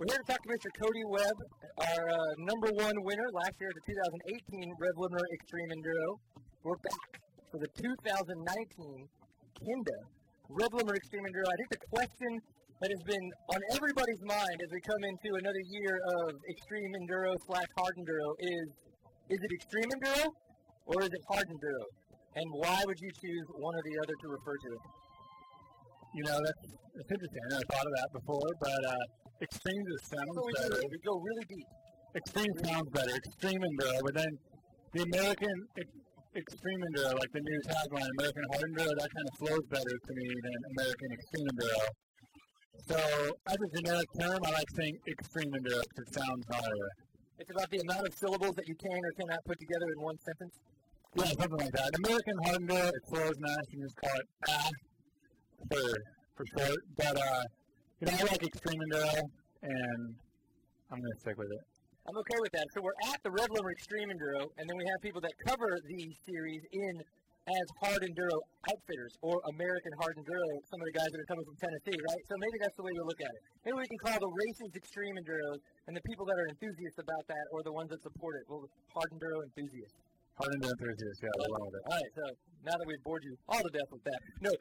We're here to talk to Mr. Cody Webb, our uh, number one winner last year at the 2018 Revlimiter Extreme Enduro. We're back for the 2019 Kinda Revlimiter Extreme Enduro. I think the question that has been on everybody's mind as we come into another year of extreme enduro slash hard enduro is is it extreme enduro or is it hard enduro? And why would you choose one or the other to refer to it? You know, that's, that's interesting. I never thought of that before, but uh, extreme just sounds So we, better. we go really deep. Extreme sounds better. Extreme enduro, but then the American ex- extreme enduro, like the new tagline, American hard enduro, that kind of flows better to me than American extreme enduro. So, as a generic term, I like saying extreme enduro because it sounds harder. It's about the amount of syllables that you can or cannot put together in one sentence. Yeah, something like that. American hard enduro, it flows nice. You can just call it ah for for short. But uh, you know, I like extreme enduro, and I'm gonna stick with it. I'm okay with that. So we're at the Revlimiter Extreme Enduro, and then we have people that cover the series in as hard enduro outfitters or American hard enduro. Some of the guys that are coming from Tennessee, right? So maybe that's the way we look at it. Maybe we can call the races extreme enduros, and the people that are enthusiasts about that, or the ones that support it, well, hard enduro enthusiasts. Hard enduro Enthusiasts, yeah, I love it. All right, so now that we've bored you all to death with that, no,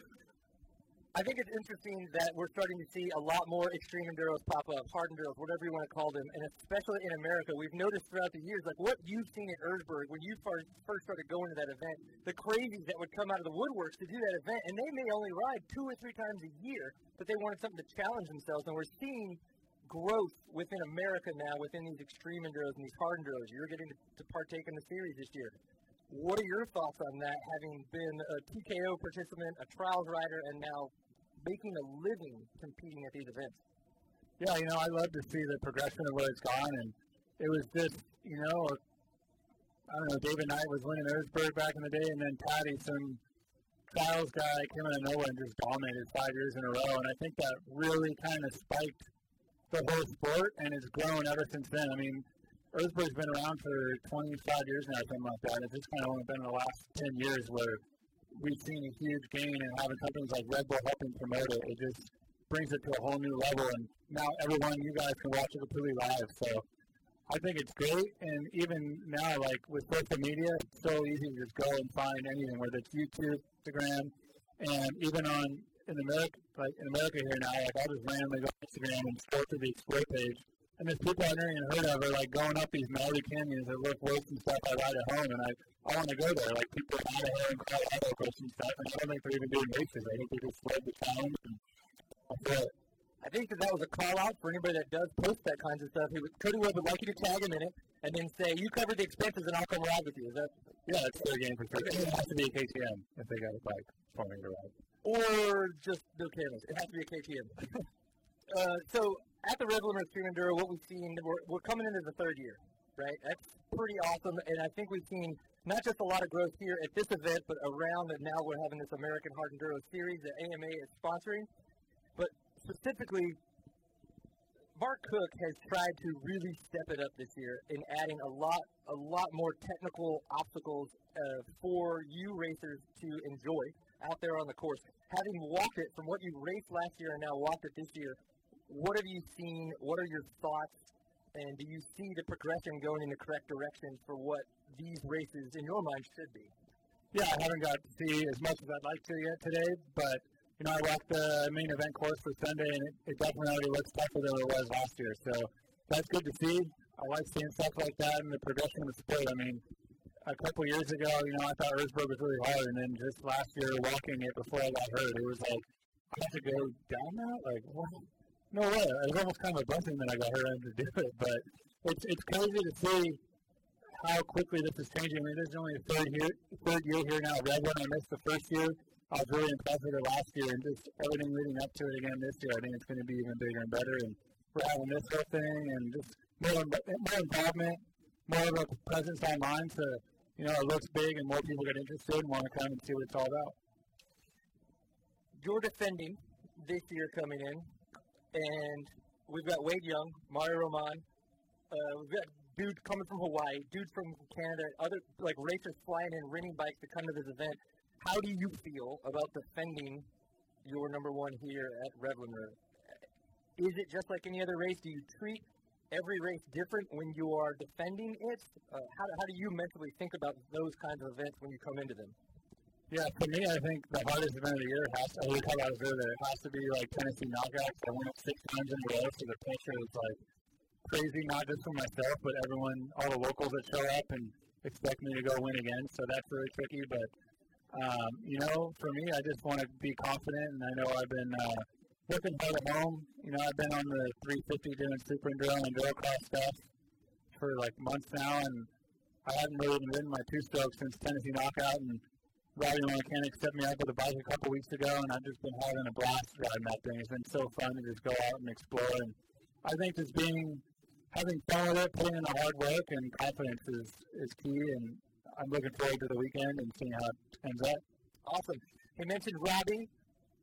I think it's interesting that we're starting to see a lot more extreme enduros pop up, hard enduros, whatever you want to call them, and especially in America, we've noticed throughout the years, like what you've seen at Erzberg when you first started going to that event, the crazies that would come out of the woodworks to do that event, and they may only ride two or three times a year, but they wanted something to challenge themselves, and we're seeing growth within America now within these extreme enduros and these hard enduros. You're getting to, to partake in the series this year. What are your thoughts on that, having been a TKO participant, a trials rider, and now making a living competing at these events? Yeah, you know, I love to see the progression of where it's gone, and it was just, you know, I don't know, David Knight was winning Erzberg back in the day, and then Taddy, some trials guy, came out of nowhere and just dominated five years in a row, and I think that really kind of spiked the whole sport, and it's grown ever since then. I mean, Erzberg's been around for 25 years now, something like that. It's just kind of only been in the last 10 years where we've seen a huge gain and having companies like Red Bull helping promote it. It just brings it to a whole new level, and now everyone, you guys can watch it completely live. So I think it's great, and even now, like with social media, it's so easy to just go and find anything, whether it's YouTube, Instagram, and even on in America, like in America here now, like I'll just randomly go on Instagram and scroll through the explore page, and there's people I've never even heard of are like going up these gnarly canyons that look worse and stuff I ride at home, and I I want to go there. Like people in Idaho and Colorado go and stuff, and I don't think they're even doing races. I think they just sled the town. And that's it. I think that that was a call out for anybody that does post that kinds of stuff. He would, Cody Webb would like you to tag him in it and then say, You cover the expenses and I'll come ride with you. Is that Yeah, it's their game for sure. It has to be a KTM if they got a bike for me to ride. or just no cameras. It has to be a KTM. uh, so at the Revlimiter Extreme Enduro, what we've seen, we're, we're coming into the third year, right? That's pretty awesome, and I think we've seen not just a lot of growth here at this event, but around, and now we're having this American Hard Enduro Series that AMA is sponsoring. But specifically, Mark Cook has tried to really step it up this year in adding a lot, a lot more technical obstacles uh, for you racers to enjoy out there on the course. Having walked it from what you raced last year and now walked it this year, what have you seen? What are your thoughts? And do you see the progression going in the correct direction for what these races, in your mind, should be? Yeah, I haven't got to see as much as I'd like to yet today, but you know, I walked the main event course for Sunday, and it, it definitely looks tougher than it was last year. So that's good to see. I like seeing stuff like that and the progression of the sport. I mean, a couple years ago, you know, I thought Erzberg was really hard, and then just last year walking it before I got hurt, it was like I have to go down that. Like, what? No way. It was almost kind of a blessing that I got hurt to do it, but it's it's crazy to see how quickly this is changing. I mean, this is only the third year, third year here now. Red one, I missed the first year. I was really impressed with it last year, and just everything leading up to it again this year. I think it's going to be even bigger and better. And we're having this whole thing, and just more more involvement, more of a presence online. So you know, it looks big, and more people get interested and want to come and see what it's all about. You're defending this year coming in, and we've got Wade Young, Mario Roman, uh, we've got dudes coming from Hawaii, dudes from Canada, other like racers flying in, renting bikes to come to this event. How do you feel about defending your number one here at Revlimiter? is it just like any other race? Do you treat every race different when you are defending it? Uh, how, how do you mentally think about those kinds of events when you come into them? Yeah, for me, I think the hardest event of the year has to, we talked about this earlier, it has to be like Tennessee knockouts. I won it six times in a row, so the pressure is like crazy, not just for myself, but everyone, all the locals that show up and expect me to go win again. So that's really tricky. But, um, you know, for me, I just want to be confident, and I know I've been uh, working hard at home. You know, I've been on the 350 doing super enduro and enduro cross stuff for like months now, and I haven't really been ridden my two stroke since Tennessee knockout. And Robbie, my mechanic, set me up with a bike a couple weeks ago, and I've just been having a blast riding that thing. It's been so fun to just go out and explore. And I think just being having fun with it, putting in the hard work, and confidence is is key. And I'm looking forward to the weekend and seeing how it ends up. Awesome. He mentioned Robbie,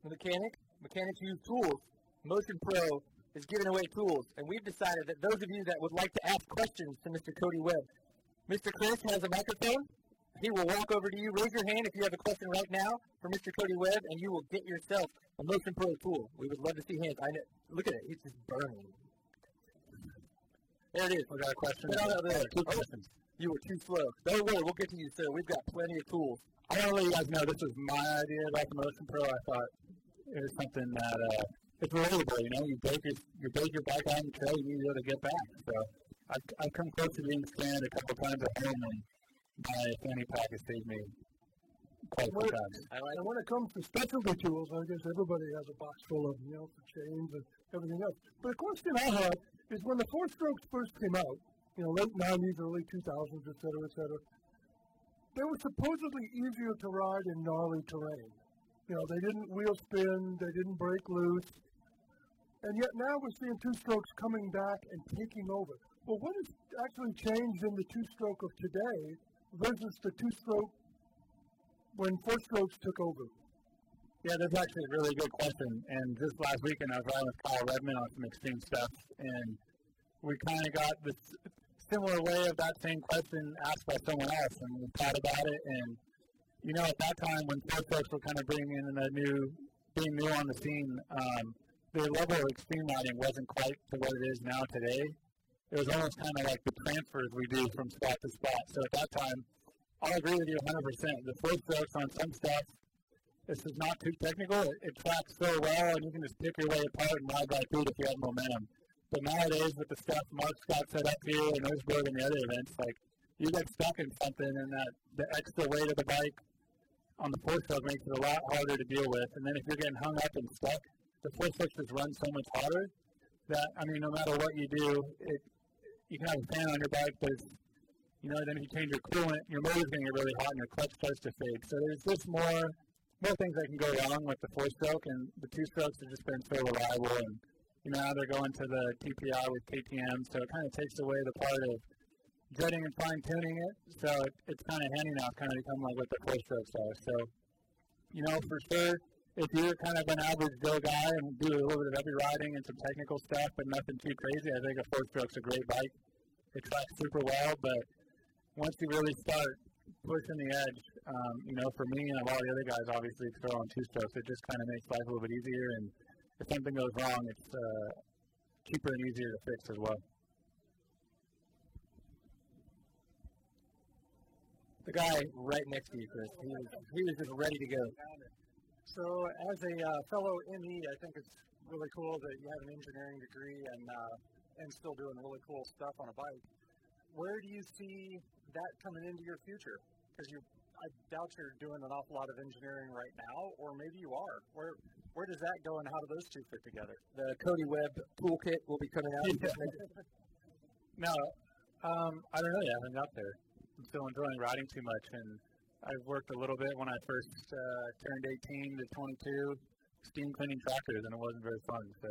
the mechanic. Mechanics use tools. Motion Pro is giving away tools, and we've decided that those of you that would like to ask questions to Mr. Cody Webb, Mr. Chris has a microphone. He will walk over to you. Raise your hand if you have a question right now for Mr. Cody Webb, and you will get yourself a Motion Pro tool. We would love to see hands. I know. Look at it. It's just burning. There it is. We got a question. Get over there. Two Oh, questions. You were too slow. Don't worry. We'll get to you, sir. We've got plenty of tools. I want to let you guys know this was my idea about the Motion Pro. I thought it was something that uh, it's relatable. You know, you break your you break your bike on the trail, you need to be able to get back. So I've, I've come close to being scanned a couple times at home, and my fanny pack has saved me quite a few I like And when it comes to specialty tools, I guess everybody has a box full of you know, chains and everything else. But the question I have is when the four strokes first came out, you know, late 90s, early 2000s, et cetera, et cetera, they were supposedly easier to ride in gnarly terrain. You know, they didn't wheel spin, they didn't break loose. And yet now we're seeing two strokes coming back and taking over. Well, what has actually changed in the two stroke of today versus the two stroke when four strokes took over? Yeah, that's actually a really good question. And just last weekend, I was riding with Kyle Redmond on some extreme stuff, and we kind of got this similar way of that same question asked by someone else, and we thought about it. And you know, at that time when four strokes were kind of bringing in a new, being new on the scene, um, the level of extreme riding wasn't quite to what it is now today. It was almost kind of like the transfers we do from spot to spot. So at that time, I'll agree with you 100%. The four strokes on some stuff this is not too technical. It, it tracks so well, and you can just pick your way apart and ride right through it if you have momentum. But nowadays, with the stuff Mark's got set up here and Erzberg and the other events, like you get stuck in something, and that the extra weight of the bike on the four stroke makes it a lot harder to deal with. And then if you're getting hung up and stuck, the four stroke just runs so much harder that I mean, no matter what you do, it you can have a fan on your bike, but you know, then if you change your coolant, your motor's going to get really hot and your clutch starts to fade. So there's just more more things that can go wrong with the four stroke, and the two strokes have just been so reliable. And you know now they're going to the TPI with KTM, so it kind of takes away the part of jetting and fine tuning it. So it, it's kind of handy now, kind of become like what the four strokes are. So you know for sure, if you're kind of an average Joe guy and do a little bit of heavy riding and some technical stuff, but nothing too crazy, I think a four stroke's a great bike. It tracks super well, but once you really start pushing the edge, um, you know, for me and a lot of the other guys, obviously, throw on two strokes, it just kind of makes life a little bit easier. And if something goes wrong, it's uh, cheaper and easier to fix as well. the guy right next to you, Chris. He was, he was just ready to go. So, as a uh, fellow ME, I think it's really cool that you have an engineering degree and uh, and still doing really cool stuff on a bike. Where do you see that coming into your future? Because you, I doubt you're doing an awful lot of engineering right now, or maybe you are. Where where does that go, and how do those two fit together? The Cody Webb toolkit will be coming out. No, um, I don't know yet. I'm out there. I'm still enjoying riding too much, and I've worked a little bit when I first uh, turned 18 to 22, steam cleaning tractors, and it wasn't very fun. So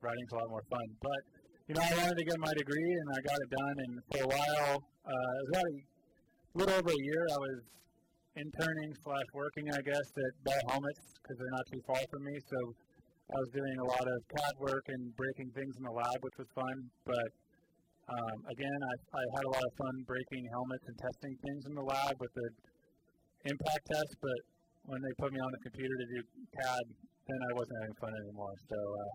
riding's a lot more fun. But you know, I wanted to get my degree, and I got it done. And for a while, uh, it was about a little over a year, I was interning slash working, I guess, at Bell Helmets because they're not too far from me. So I was doing a lot of CAD work and breaking things in the lab, which was fun. But um, again, I, I had a lot of fun breaking helmets and testing things in the lab with the impact test. But when they put me on the computer to do CAD, then I wasn't having fun anymore. So uh,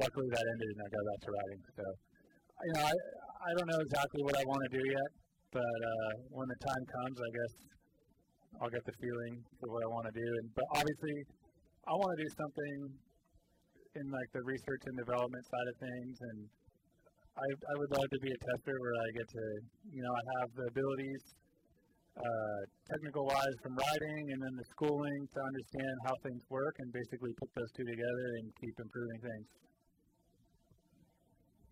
luckily that ended and I got back to riding. So, you know, I I don't know exactly what I want to do yet, but uh, when the time comes, I guess I'll get the feeling for what I want to do. And but obviously, I want to do something in like the research and development side of things, and I I would love to be a tester where I get to you know I have the abilities. Uh, technical wise from riding and then the schooling to understand how things work and basically put those two together and keep improving things.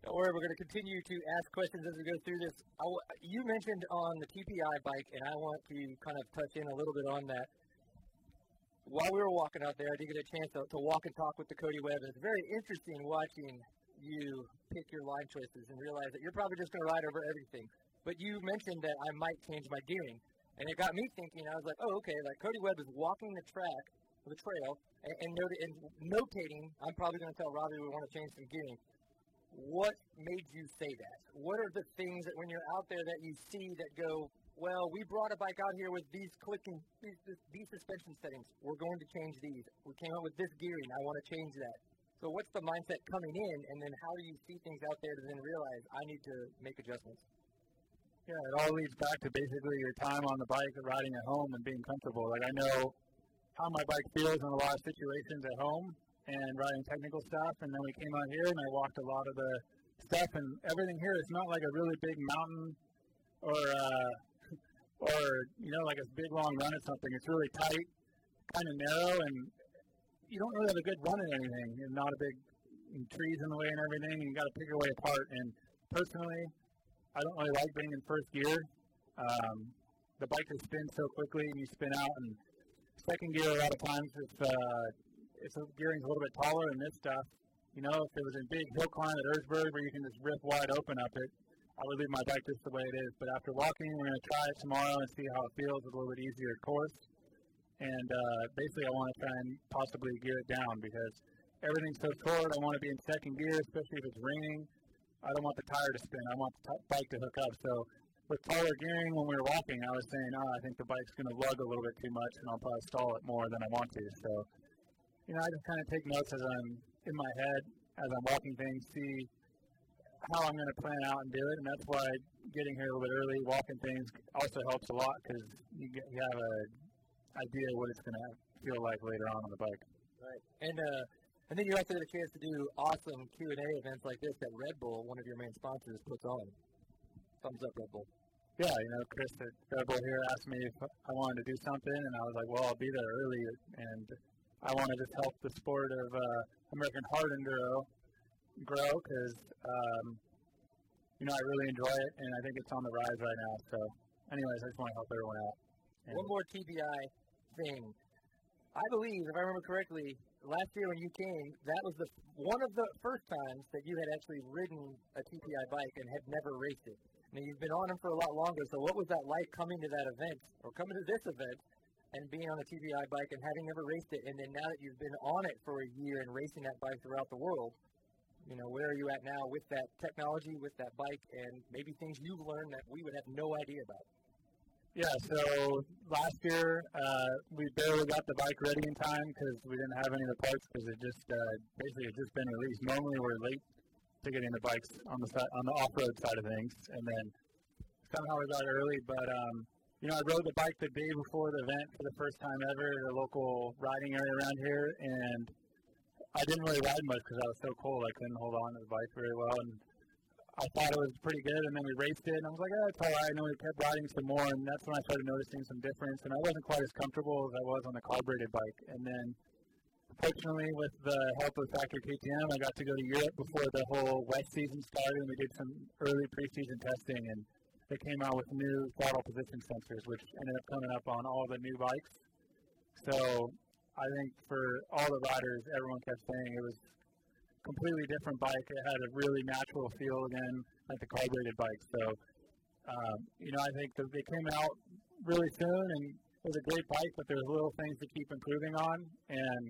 Don't worry, we're going to continue to ask questions as we go through this. You mentioned on the TPI bike, and I want to kind of touch in a little bit on that. While we were walking out there, I did get a chance to, to walk and talk with the Cody Webb, it's very interesting watching you pick your line choices and realize that you're probably just going to ride over everything. But you mentioned that I might change my gearing, and it got me thinking. I was like, oh, okay, like Cody Webb is walking the track, the trail, and, and, not- and notating. I'm probably going to tell Robbie we want to change some gearing what made you say that? What are the things that when you're out there that you see that go, well, we brought a bike out here with these clicking, these, these, suspension settings. We're going to change these. We came up with this gearing. I want to change that. So what's the mindset coming in, and then how do you see things out there to then realize I need to make adjustments? Yeah, it all leads back to basically your time on the bike, and riding at home, and being comfortable. Like I know how my bike feels in a lot of situations at home, and riding technical stuff. And then we came out here and I walked a lot of the stuff and everything here is not like a really big mountain or uh, or you know like a big long run or something. It's really tight, kind of narrow, and you don't really have a good run at anything. And not a big trees in the way and everything. And you got to pick your way apart. And personally, I don't really like being in first gear. Um, the bike just spins so quickly, and you spin out. And second gear, a lot of times, it's uh, if the gearing's a little bit taller than this stuff, you know, if it was a big hill climb at Erzberg where you can just rip wide open up it, I would leave my bike just the way it is. But after walking, we're going to try it tomorrow and see how it feels with a little bit easier course. And uh, basically, I want to try and possibly gear it down because everything's so short. I want to be in second gear, especially if it's raining. I don't want the tire to spin. I want the t- bike to hook up. So with taller gearing, when we were walking, I was saying, oh, I think the bike's going to lug a little bit too much, and I'll probably stall it more than I want to. So you know, I just kind of take notes as I'm in my head, as I'm walking things, see how I'm going to plan out and do it. And that's why getting here a little bit early, walking things also helps a lot because you, you have an idea what it's going to feel like later on on the bike. Right. And uh, and then you also get a chance to do awesome Q and A events like this that Red Bull, one of your main sponsors, puts on. Thumbs up, Red Bull. Yeah, you know, Chris at Red Bull here asked me if I wanted to do something, and I was like, well, I'll be there early, and I want to just help the sport of uh, American hard enduro grow because um, you know I really enjoy it and I think it's on the rise right now. So, anyways, I just want to help everyone out. And One more TPI thing. I believe, if I remember correctly, last year when you came, that was the one of the first times that you had actually ridden a TPI bike and had never raced it. Now you've been on them for a lot longer. So what was that like coming to that event or coming to this event and being on a TPI bike and having never raced it, and then now that you've been on it for a year and racing that bike throughout the world, you know, where are you at now with that technology, with that bike, and maybe things you've learned that we would have no idea about? Yeah, so last year uh, we barely got the bike ready in time because we didn't have any of the parts because it just uh, basically had just been released. Normally we're late to getting the bikes on the side, on the off-road side of things, and then somehow we got early. But um, you know, I rode the bike the day before the event for the first time ever at a local riding area around here, and I didn't really ride much because I was so cold. I couldn't hold on to the bike very well, and I thought it was pretty good. And then we raced it, and I was like, "Oh, it's all right." And we kept riding some more, and that's when I started noticing some difference. And I wasn't quite as comfortable as I was on the carbureted bike. And then, fortunately, with the help of Factory KTM, I got to go to Europe before the whole wet season started, and we did some early preseason testing and they came out with new throttle position sensors, which ended up coming up on all the new bikes. So I think for all the riders, everyone kept saying it was completely different bike. It had a really natural feel again, like the carbureted bike. So, um, you know, I think that they came out really soon, and it was a great bike, but there's little things to keep improving on. And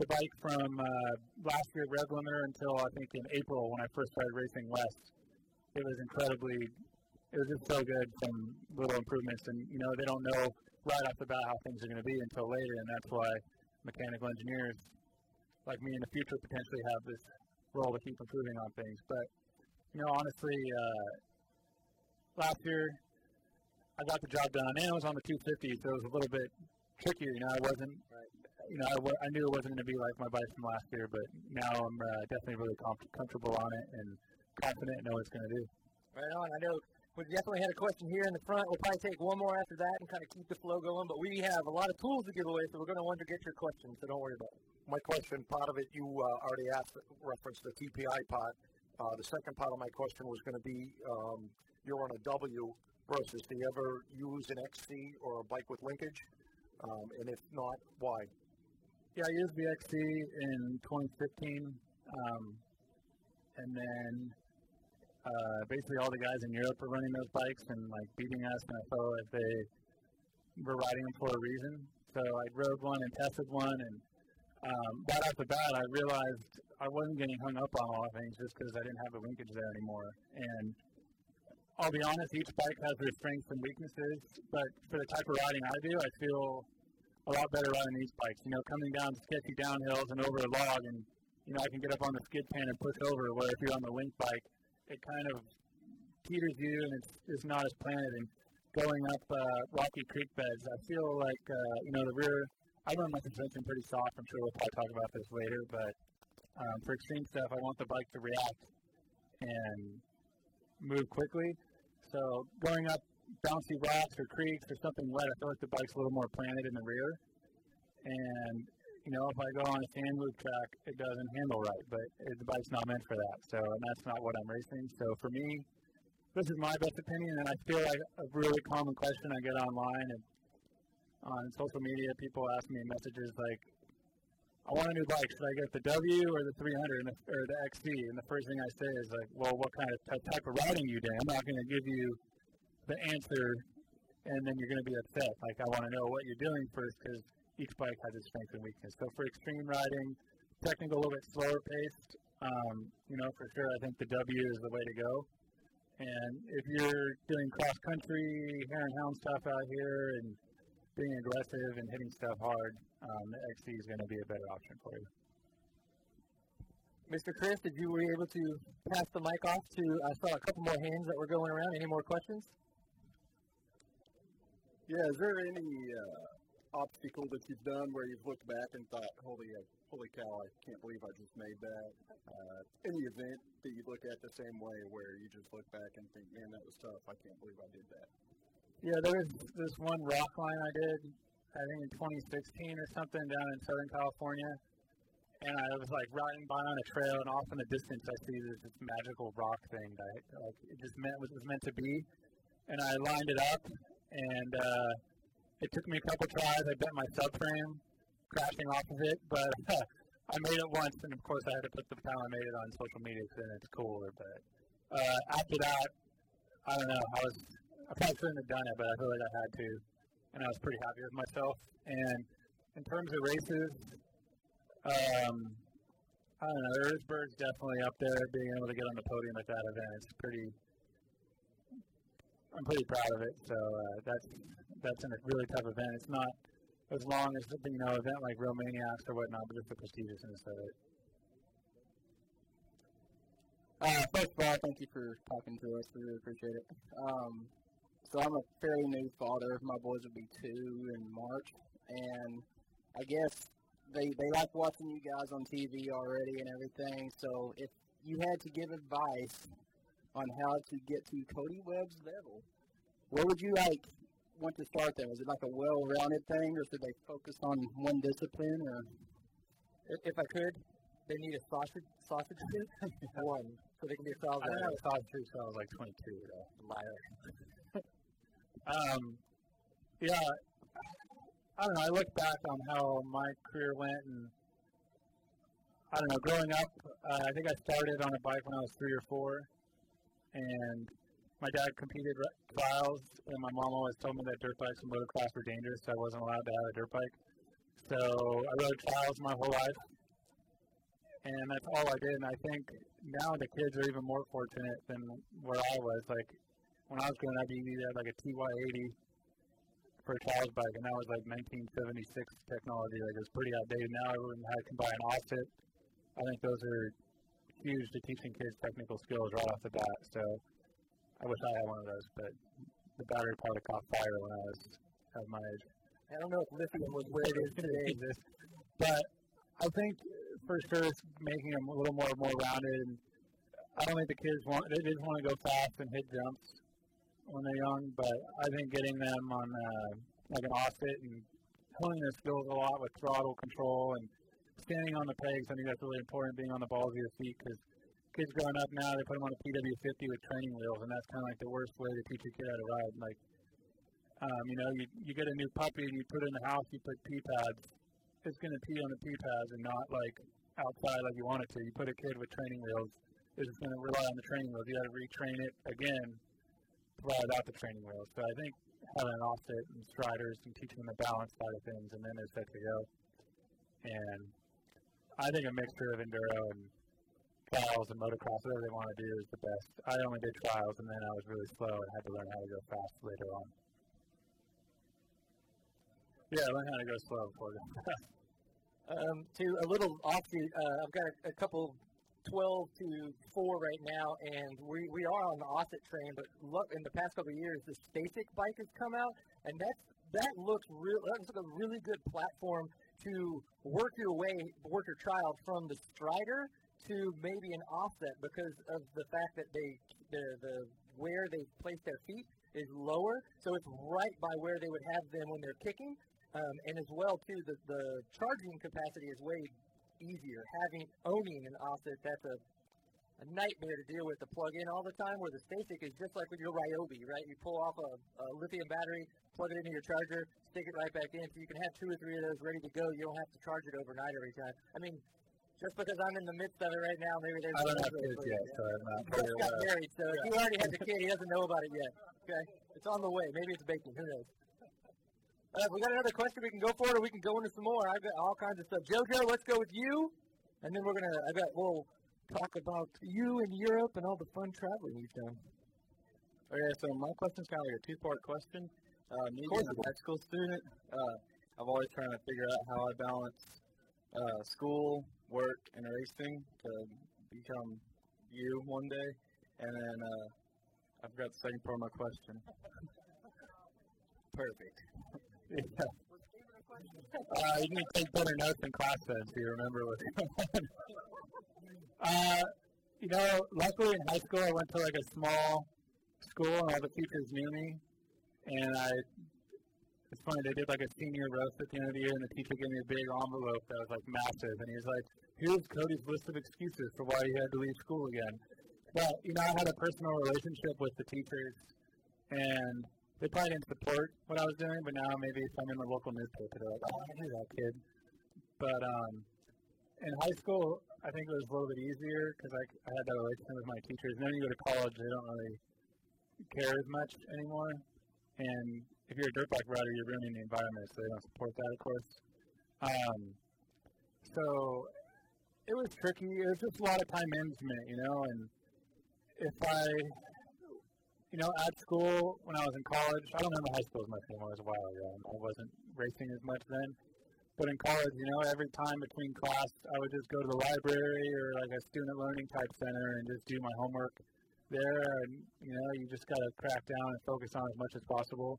the bike from uh, last year Revlimiter until I think in April when I first started racing WESS, it was incredibly it was just so good. Some little improvements, and you know they don't know right off the bat how things are going to be until later, and that's why mechanical engineers like me in the future potentially have this role to keep improving on things. But you know, honestly, uh, last year I got the job done, and it was on the 250, so it was a little bit trickier. You know, I wasn't, you know, I, w- I knew it wasn't going to be like my bike from last year, but now I'm uh, definitely really com- comfortable on it and confident in know what it's going to do. Right on. I know we definitely had a question here in the front. We'll probably take one more after that and kind of keep the flow going. But we have a lot of tools to give away, so we're going to want to get your questions. So don't worry about it. My question, part of it, you uh, already asked, referenced the TPI part. Uh, the second part of my question was going to be, um, you're on a W versus, do you ever use an XC or a bike with linkage? Um, and if not, why? Yeah, I used the XC in 2015, um, and then uh, basically all the guys in Europe were running those bikes and like beating us, and I felt like they were riding them for a reason. So I rode one and tested one, and um, right off the bat, I realized I wasn't getting hung up on a lot of things just because I didn't have the linkage there anymore. And I'll be honest, each bike has their strengths and weaknesses, but for the type of riding I do, I feel a lot better riding these bikes. You know, coming down sketchy downhills and over a log, and you know, I can get up on the skid pan and push over. Where if you're on the link bike, it kind of teeters you and it's, it's not as planted. And going up uh, rocky creek beds, I feel like uh, you know the rear. I run my suspension pretty soft. I'm sure we'll probably talk about this later, but um, for extreme stuff, I want the bike to react and move quickly. So going up bouncy rocks or creeks or something wet, I feel like the bike's a little more planted in the rear. And you know, if I go on a sand loop track, it doesn't handle right. But it, the bike's not meant for that. So, and that's not what I'm racing. So for me, this is my best opinion, and I feel like a really common question I get online and on social media, people ask me messages like, I want a new bike. Should I get the W or the 300 the, or the XC? And the first thing I say is like, well, what kind of t- type of riding you do? I'm not going to give you the answer, and then you're going to be upset. Like, I want to know what you're doing first because each bike has its strength and weakness. So for extreme riding, technical, a little bit slower paced, um, you know, for sure, I think the W is the way to go. And if you're doing cross country, and hound stuff out here, and being aggressive and hitting stuff hard, um, the XC is going to be a better option for you. Mr. Chris, did you were you able to pass the mic off to? I saw a couple more hands that were going around. Any more questions? Yeah, is there any uh, obstacle that you've done where you've looked back and thought, "Holy, uh, holy cow! I can't believe I just made that." Uh, any event that you look at the same way, where you just look back and think, "Man, that was tough. I can't believe I did that." Yeah, there was this one rock line I did, I think in 2016 or something down in Southern California. And I was like riding by on a trail, and off in the distance, I see this, this magical rock thing that like it just meant was, was meant to be. And I lined it up, and uh, it took me a couple tries. I bent my subframe, crashing off of it, but I made it once, and of course I had to put the time I made it on social media because it's cooler. But uh, after that, I don't know. I was I probably shouldn't have done it, but I feel like I had to, and I was pretty happy with myself. And in terms of races, um, I don't know. Erzberg's definitely up there. Being able to get on the podium at that event, it's pretty. I'm pretty proud of it. So uh, that's that's a really tough event. It's not as long as you know event like Romaniacs or whatnot, but just the prestigiousness of it. Uh, first of all, thank you for talking to us. We really appreciate it. Um, so I'm a fairly new father. My boys will be two in March, and I guess they they like watching you guys on TV already and everything. So if you had to give advice on how to get to Cody Webb's level, where would you like want to start there? Is it like a well-rounded thing, or should they focus on one discipline? Or If, if I could, they need a sausage sausage suit. One, so they can be a solid. I don't have a thought too, so I was like 22 though. Liar. um, yeah, I don't know. I look back on how my career went, and I don't know. Growing up, uh, I think I started on a bike when I was three or four, and my dad competed trials, and my mom always told me that dirt bikes and motocross were dangerous, so I wasn't allowed to have a dirt bike. So I rode trials my whole life, and that's all I did. And I think now the kids are even more fortunate than where I was. Like when I was growing up, you to have like a TY80 for a trials bike, and that was like 1976 technology. Like it was pretty outdated. Now everyone had can buy an Oset. I think those are huge to teaching kids technical skills right off the bat. So I wish I had one of those, but the battery probably caught fire when I was at my age. I don't know if lithium was where it is today. but I think for sure it's making them a little more more rounded. I don't think the kids want they just want to go fast and hit jumps when they're young, but I think getting them on uh, like an Oset and honing their skills a lot with throttle control and standing on the pegs. I think that's really important. Being on the balls of your feet because kids growing up now they put them on a PW50 with training wheels, and that's kind of like the worst way to teach a kid how to ride. Like, um, you know, you you get a new puppy and you put it in the house, you put pee pads. It's going to pee on the pee pads and not like outside like you want it to. You put a kid with training wheels, it's going to rely on the training wheels. You got to retrain it again ride without the training wheels. So I think having an Oset and striders and teaching them the balance side of things, and then they're set to go. And I think a mixture of enduro and trials and motocross, whatever they want to do, is the best. I only did trials, and then I was really slow and had to learn how to go fast later on. Yeah, learn how to go slow before going. Um, to a little offshoot, uh, I've got a, a couple 12 to 4 right now, and we, we are on the Oset train, but look, in the past couple of years, the Stacyc bike has come out, and that's, that looks real, that looks like a really good platform to work your way, work your child from the strider to maybe an Oset because of the fact that they, the, the where they place their feet is lower, so it's right by where they would have them when they're kicking. Um, and as well too, the, the charging capacity is way easier. Having owning an Oset, that's a, a nightmare to deal with to plug in all the time. Where the Stacyc is just like with your Ryobi, right? You pull off a, a lithium battery, plug it into your charger, stick it right back in, so you can have two or three of those ready to go. You don't have to charge it overnight every time. I mean, just because I'm in the midst of it right now, maybe there's. I don't have kids yet, so I'm not He just got married, so if he already has a kid, he doesn't know about it yet. Okay, it's on the way. Maybe it's baking. Who knows? Uh, if we got another question, we can go for it, or we can go into some more. I've got all kinds of stuff. JoJo, let's go with you, and then we're gonna. I got. We'll talk about you in Europe and all the fun traveling you've done. Okay, so my question's kind of like a two-part question. Uh, me being a high school student, uh, I've always trying to figure out how I balance uh, school, work, and racing to become you one day. And then uh, I've got the second part of my question. Perfect. Yeah. Uh, you need to take better notes in class then, so you remember what. uh, you know, luckily in high school I went to like a small school and all the teachers knew me, and I. It's funny they did like a senior roast at the end of the year, and the teacher gave me a big envelope that was like massive, and he was like, "Here's Cody's list of excuses for why he had to leave school again." But you know, I had a personal relationship with the teachers, and they probably didn't support what I was doing, but now maybe if I'm in the local newspaper, they're like, oh, I knew that kid. But um, in high school, I think it was a little bit easier because I, I had that relationship with my teachers. And then you go to college, they don't really care as much anymore. And if you're a dirt bike rider, you're ruining the environment, so they don't support that, of course. Um, so it was tricky. It was just a lot of time management, you know. And if I you know, at school when I was in college, I don't remember high school as much anymore. It was a while ago. I wasn't racing as much then. But in college, you know, every time between class, I would just go to the library or like a student learning type center and just do my homework there. And you know, you just got to crack down and focus on as much as possible.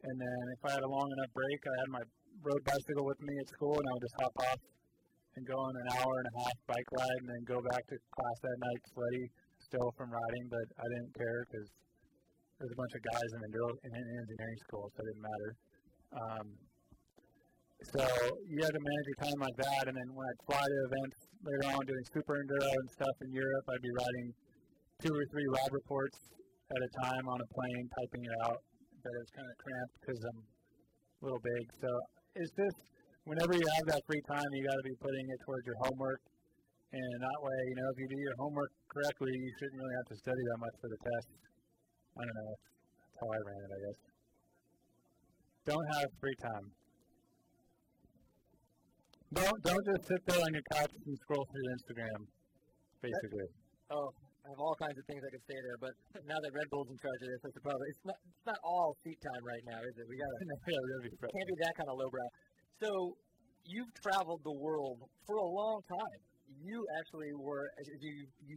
And then if I had a long enough break, I had my road bicycle with me at school, and I would just hop off and go on an hour and a half bike ride, and then go back to class that night sweaty still from riding. But I didn't care because there's a bunch of guys in, in engineering school, so it didn't matter. Um, so you had to manage your time like that, and then when I'd fly to events later on doing super enduro and stuff in Europe, I'd be writing two or three lab reports at a time on a plane, typing it out. But it was kind of cramped because I'm a little big. So it's just whenever you have that free time, you got to be putting it towards your homework. And that way, you know, if you do your homework correctly, you shouldn't really have to study that much for the test. I don't know. That's how I ran it, I guess. Don't have free time. Don't don't just sit there on your couch and scroll through Instagram. Basically. Oh, I have all kinds of things I could say there, but now that Red Bull's in charge of this, that's the problem. It's not it's not all seat time right now, is it? We gotta yeah, be can't be that kind of lowbrow. So you've traveled the world for a long time. you actually were you you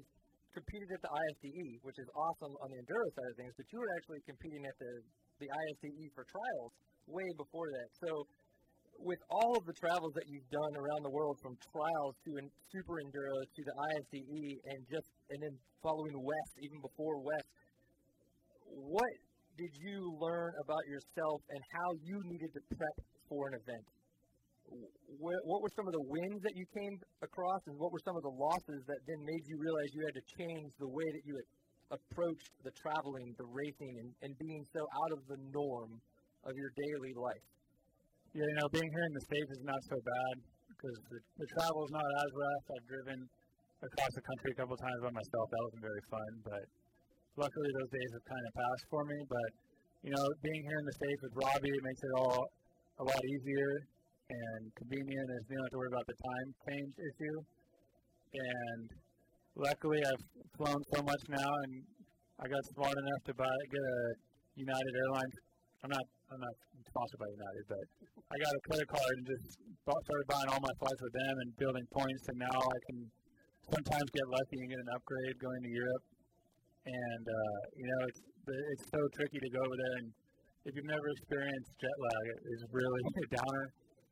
competed at the ISDE, which is awesome on the enduro side of things, but you were actually competing at the the ISDE for trials way before that. So with all of the travels that you've done around the world, from trials to in, super enduro to the ISDE, and just and then following WESS, even before WESS, what did you learn about yourself and how you needed to prep for an event? What, what were some of the wins that you came across, and what were some of the losses that then made you realize you had to change the way that you approached the traveling, the racing, and, and being so out of the norm of your daily life? Yeah, you know, being here in the States is not so bad because the, the travel is not as rough. I've driven across the country a couple times by myself. That wasn't very fun, but luckily those days have kind of passed for me. But, you know, being here in the States with Robbie, it makes it all a lot easier and convenient as you don't have to worry about the time change issue. And luckily I've flown so much now and I got smart enough to buy get a United Airlines I'm not I'm not sponsored by United, but I got a credit card and just bought, started buying all my flights with them and building points. And now I can sometimes get lucky and get an upgrade going to Europe. And uh, you know, it's it's so tricky to go over there. And if you've never experienced jet lag, it is really a downer.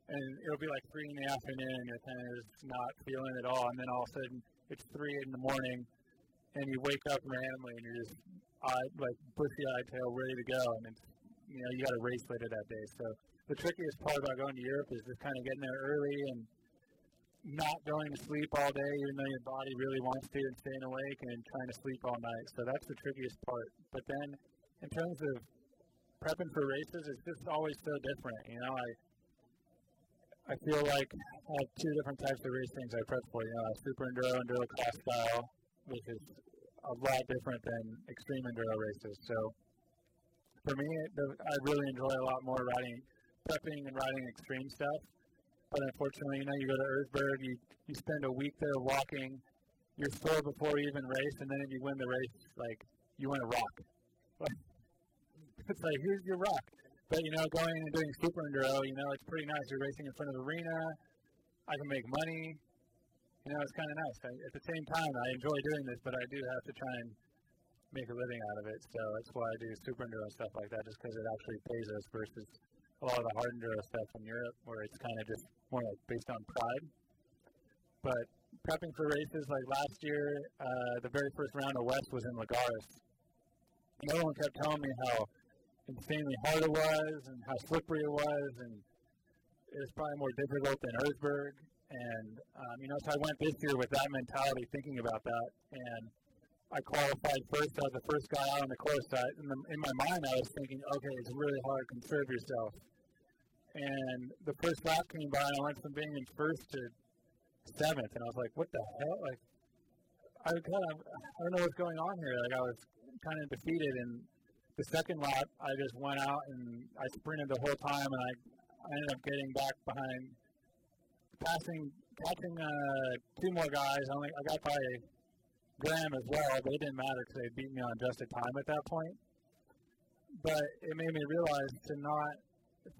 And it'll be like three in the afternoon, and you're kind of just not feeling at all. And then all of a sudden, it's three in the morning, and you wake up randomly, and you're just eye, like bushy-eyed tail, ready to go. And it's you know, you got a race later that day. So the trickiest part about going to Europe is just kind of getting there early and not going to sleep all day, even though your body really wants to, and staying awake and trying to sleep all night. So that's the trickiest part. But then, in terms of prepping for races, it's just always so different. You know, I I feel like I have two different types of race things I prep for. You know, super enduro, enduro cross style, which is a lot different than extreme enduro races. So for me, I really enjoy a lot more riding, prepping and riding extreme stuff. But unfortunately, you know, you go to Erzberg, you, you spend a week there walking, you're sore before you even race, and then if you win the race, like, you win a rock. it's like, here's your rock. But, you know, going and doing super enduro, you know, it's pretty nice. You're racing in front of the arena. I can make money. You know, it's kind of nice. I, at the same time, I enjoy doing this, but I do have to try and make a living out of it. So that's why I do super enduro and stuff like that, just because it actually pays us versus a lot of the hard enduro stuff in Europe, where it's kind of just more like based on pride. But prepping for races like last year, uh, the very first round of WESS was in Lagares. No one kept telling me how insanely hard it was and how slippery it was, and it was probably more difficult than Erzberg. And um, you know, so I went this year with that mentality, thinking about that, and I qualified first. I was the first guy out on the course. I, in, the, in my mind, I was thinking, okay, it's really hard. Conserve yourself. And the first lap came by, and I went from being in first to seventh, and I was like, what the hell? Like, I kind of, I don't know what's going on here. Like, I was kind of defeated. And the second lap, I just went out and I sprinted the whole time, and I, I ended up getting back behind, passing, catching uh, two more guys. I only, I got by Graham as well, but it didn't matter because they beat me on adjusted time at that point. But it made me realize to not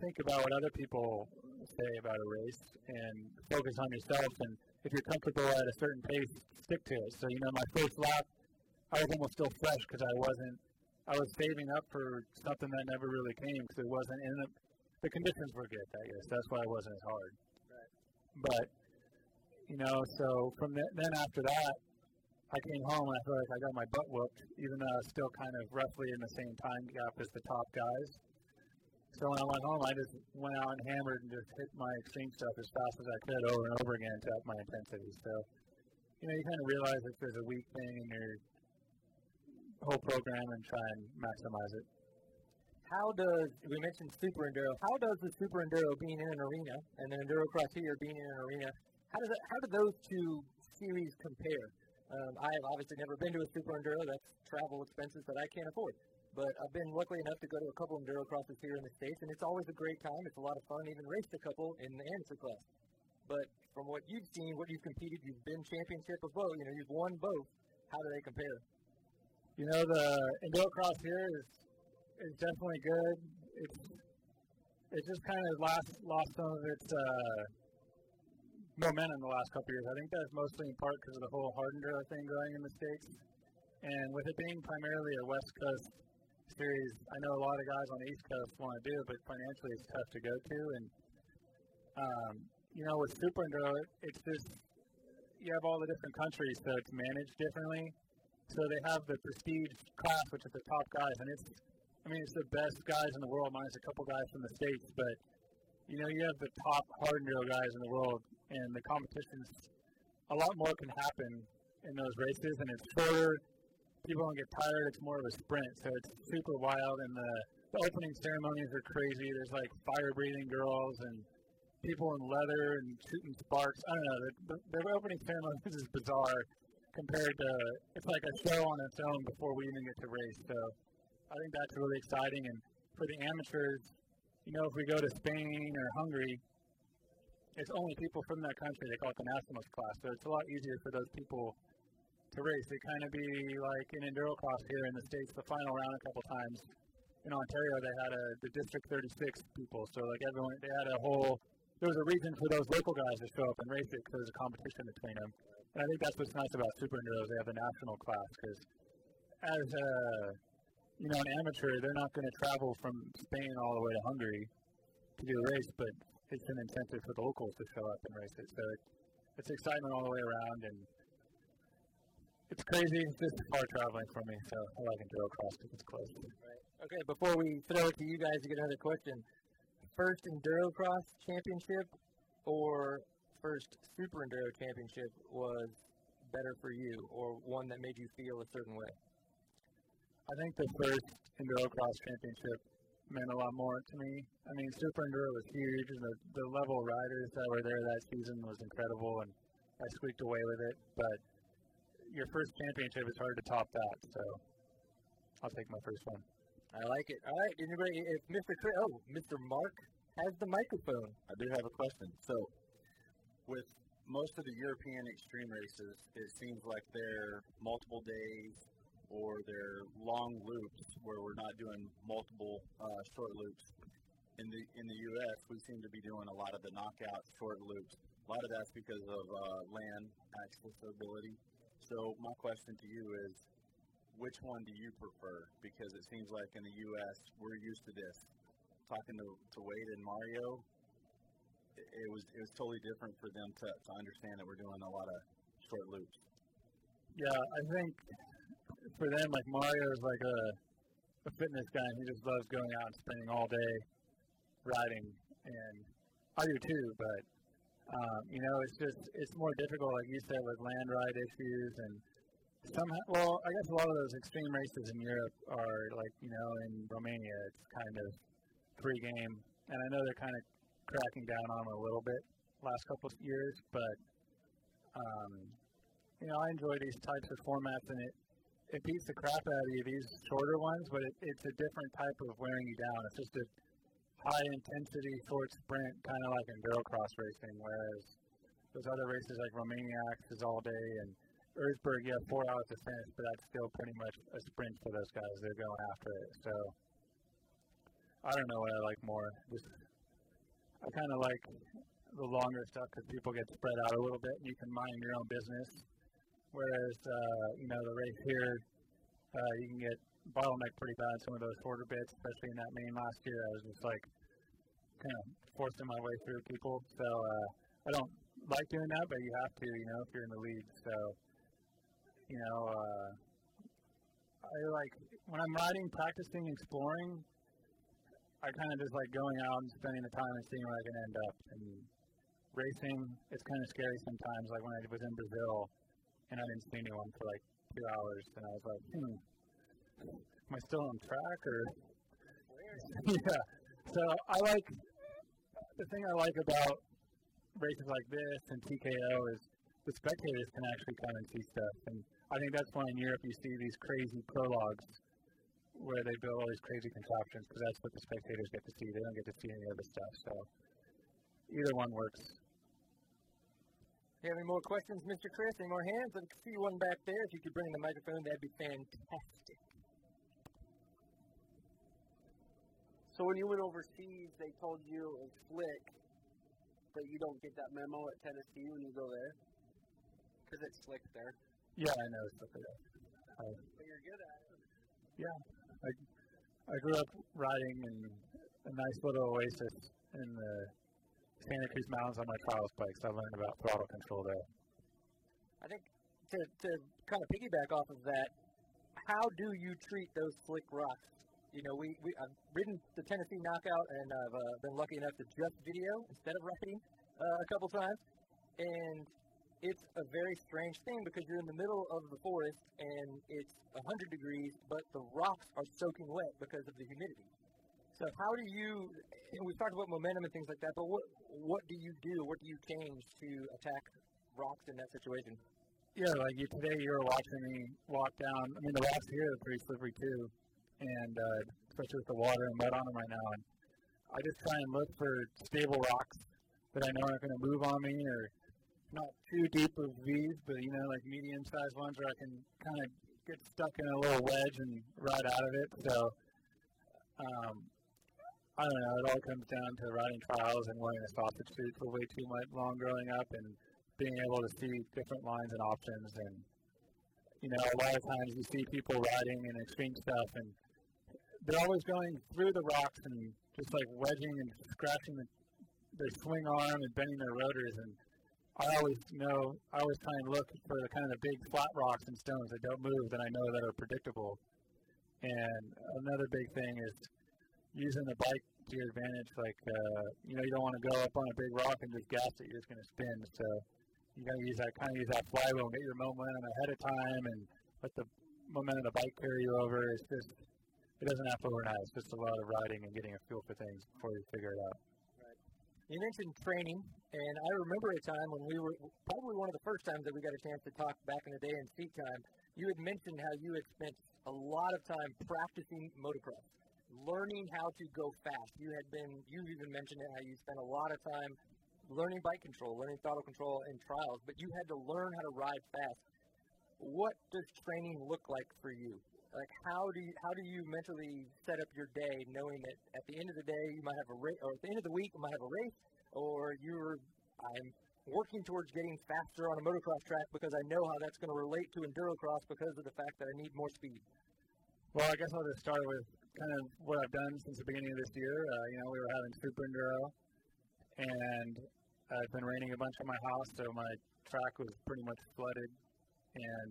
think about what other people say about a race and focus on yourself. And if you're comfortable at a certain pace, stick to it. So, you know, my first lap, I was almost still fresh because I wasn't, I was saving up for something that never really came because it wasn't in the, the conditions were good, I guess. That's why it wasn't as hard. Right. But, you know, so from the, then after that, I came home and I felt like I got my butt whooped, even though I was still kind of roughly in the same time gap as the top guys. So when I went home, I just went out and hammered and just hit my extreme stuff as fast as I could over and over again to up my intensity. So, you know, you kind of realize if there's a weak thing in your whole program and try and maximize it. How does we mentioned super enduro? How does the super enduro being in an arena and then enduro cross here being in an arena? How does it, how do those two series compare? Um, I have obviously never been to a super enduro. That's travel expenses that I can't afford. But I've been lucky enough to go to a couple enduro crosses here in the States, and it's always a great time. It's a lot of fun. Even raced a couple in the amateur class. But from what you've seen, what you've competed, you've been championship of both. You know, you've won both. How do they compare? You know, the enduro cross here is is definitely good. It's it just kind of lost lost some of its uh, momentum the last couple years. I think that's mostly in part because of the whole hard enduro thing going in the states, and with it being primarily a West Coast series, I know a lot of guys on the East Coast want to do it, but financially it's tough to go to. And um, you know, with Super Enduro, it's just you have all the different countries, so it's managed differently. So they have the prestige class, which is the top guys, and it's, I mean, it's the best guys in the world, minus a couple guys from the states. But you know, you have the top hard guys in the world, and the competitions, a lot more can happen in those races, and it's shorter. People don't get tired. It's more of a sprint, so it's super wild. And the, the opening ceremonies are crazy. There's like fire breathing girls and people in leather and shooting sparks. I don't know. The, the, the opening ceremonies is bizarre compared to it's like a show on its own before we even get to race. So I think that's really exciting. And for the amateurs, you know, if we go to Spain or Hungary, it's only people from that country. They call it the nationals class, so it's a lot easier for those people to race. They kind of be like in enduro cross here in the states, the final round a couple times. In Ontario, they had a the District 36 people, so like everyone, they had a whole. There was a reason for those local guys to show up and race it because there's a competition between them. And I think that's what's nice about super enduros. They have a national class because as a you know an amateur, they're not going to travel from Spain all the way to Hungary to do a race, but it's an incentive for the locals to show up and race it. So it, it's excitement all the way around, and it's crazy. It's just far traveling for me, so I like enduro cross because it's close. Okay, before we throw it to you guys to get another question, first enduro cross championship or first super enduro championship was better for you, or one that made you feel a certain way? I think the first enduro cross championship meant a lot more to me. I mean, super enduro was huge, and the, the level of riders that were there that season was incredible, and I squeaked away with it. But your first championship is hard to top that, so I'll take my first one. I like it. All right, anybody? If Mr. Chris, oh, Mr. Mark has the microphone. I do have a question. So, with most of the European extreme races, it seems like they're multiple days or they're long loops where we're not doing multiple uh, short loops. In the in the U.S., we seem to be doing a lot of the knockout short loops. A lot of that's because of uh, land accessibility. So my question to you is, which one do you prefer? Because it seems like in the U.S. we're used to this. Talking to, to Wade and Mario, it, was it was totally different for them to, to understand that we're doing a lot of short loops. Yeah, I think for them, like Mario is like a, a fitness guy, and he just loves going out and spending all day riding, and I do too. But um, you know, it's just it's more difficult, like you said, with land ride issues and somehow. Well, I guess a lot of those extreme races in Europe are like you know in Romania, it's kind of free game, and I know they're kind of cracking down on a little bit last couple of years, but um, you know, I enjoy these types of formats, and it it beats the crap out of you these shorter ones, but it, it's a different type of wearing you down. It's just a high intensity short sprint, kind of like enduro cross racing, whereas those other races like Romaniacs is all day and Erzberg, you have four hours to finish, but that's still pretty much a sprint for those guys. They're going after it. So I don't know what I like more. Just I kind of like the longer stuff because people get spread out a little bit and you can mind your own business. Whereas uh, you know the race here, uh, you can get bottleneck pretty bad some of those shorter bits, especially in that main last year. I was just like kind of forcing my way through people. So uh, I don't like doing that, but you have to, you know, if you're in the lead. So you know, uh, I like when I'm riding, practicing, exploring. I kind of just like going out and spending the time and seeing where I can end up. And racing, it's kind of scary sometimes. Like when I was in Brazil, and I didn't see anyone for like two hours, and I was like, hmm, am I still on track or? yeah. So I like the thing I like about races like this and TKO is the spectators can actually come and see stuff, and I think that's why in Europe you see these crazy prologues where they build all these crazy contraptions because that's what the spectators get to see. They don't get to see any other stuff. So either one works. Any more questions, Mr. Chris? Any more hands? I see one back there. If you could bring the microphone, that'd be fantastic. So when you went overseas, they told you it was slick. but you don't get that memo at Tennessee when you go there? Because it's slick there. Yeah, I know stuff like that. But you're good at it. I I grew up riding in a nice little oasis in the Santa Cruz Mountains on my trials bike, so I learned about throttle control there. I think to, to kind of piggyback off of that, how do you treat those slick rocks? You know, we, we I've ridden the Tennessee Knockout, and I've uh, been lucky enough to just video instead of riding uh, a couple times, and it's a very strange thing because you're in the middle of the forest and it's 100 degrees, but the rocks are soaking wet because of the humidity. So how do you? And we've talked about momentum and things like that, but what what do you do? What do you change to attack rocks in that situation? Yeah, like you today, you were watching me walk down. I mean, the rocks here are pretty slippery too, and uh, especially with the water and mud on them right now. And I just try and look for stable rocks that I know aren't going to move on me, or not too deep of V's, but you know, like medium-sized ones where I can kind of get stuck in a little wedge and ride out of it. So, um, I don't know. It all comes down to riding trials and wearing a sausage suit for way too much long growing up, and being able to see different lines and options. And you know, a lot of times you see people riding in extreme stuff, and they're always going through the rocks and just like wedging and scratching the, their swing arm and bending their rotors. And I always know, I always try and look for the kind of the big flat rocks and stones that don't move that I know that are predictable. And another big thing is using the bike to your advantage. Like, uh, you know, you don't want to go up on a big rock and just gas it. You're just going to spin. So you got to use that kind of use that flywheel and get your momentum ahead of time and let the momentum of the bike carry you over. It's just, it doesn't happen overnight. It's just a lot of riding and getting a feel for things before you figure it out. Right. You mentioned training, and I remember a time when we were probably one of the first times that we got a chance to talk back in the day in seat time. You had mentioned how you had spent a lot of time practicing motocross, learning how to go fast. You had been, you even mentioned it, how you spent a lot of time learning bike control, learning throttle control in trials, but you had to learn how to ride fast. What does training look like for you? Like how do you how do you mentally set up your day, knowing that at the end of the day you might have a race, or at the end of the week you might have a race, or you're I'm working towards getting faster on a motocross track because I know how that's going to relate to endurocross because of the fact that I need more speed. Well, I guess I'll just start with kind of what I've done since the beginning of this year. Uh, you know, we were having super enduro, and it's been raining a bunch on my house, so my track was pretty much flooded, and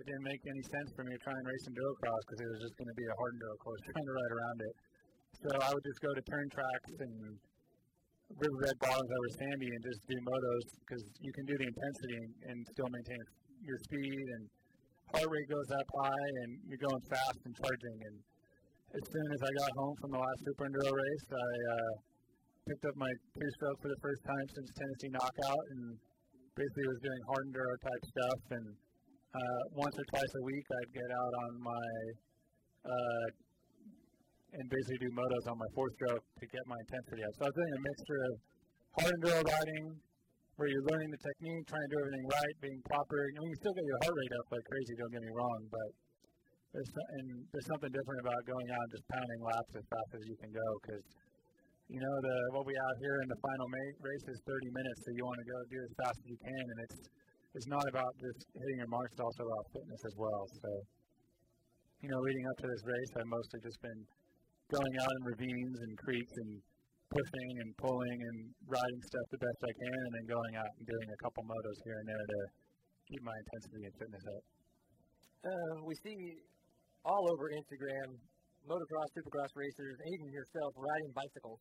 it didn't make any sense for me to try and race endurocross because it was just going to be a hard enduro course trying to ride around it. So I would just go to turn tracks and riverbed bottoms over sandy and just do motos because you can do the intensity and, and still maintain your speed and heart rate goes up high and you're going fast and charging. And as soon as I got home from the last super enduro race, I uh, picked up my two stroke for the first time since Tennessee Knockout and basically was doing hard enduro type stuff. And uh, once or twice a week, I'd get out on my uh, and basically do motos on my four stroke to get my intensity up. So I was doing a mixture of hard enduro riding, where you're learning the technique, trying to do everything right, being proper. I mean, you still get your heart rate up like crazy. Don't get me wrong, but there's and there's something different about going out and just pounding laps as fast as you can go because you know the what we have here in the final race is 30 minutes, so you want to go do as fast as you can, and it's it's not about just hitting your marks; it's also about fitness as well. So, you know, leading up to this race, I've mostly just been going out in ravines and creeks and pushing and pulling and riding stuff the best I can, and then going out and doing a couple motos here and there to keep my intensity and fitness up. Uh, we see all over Instagram motocross, supercross racers, and even yourself riding bicycles.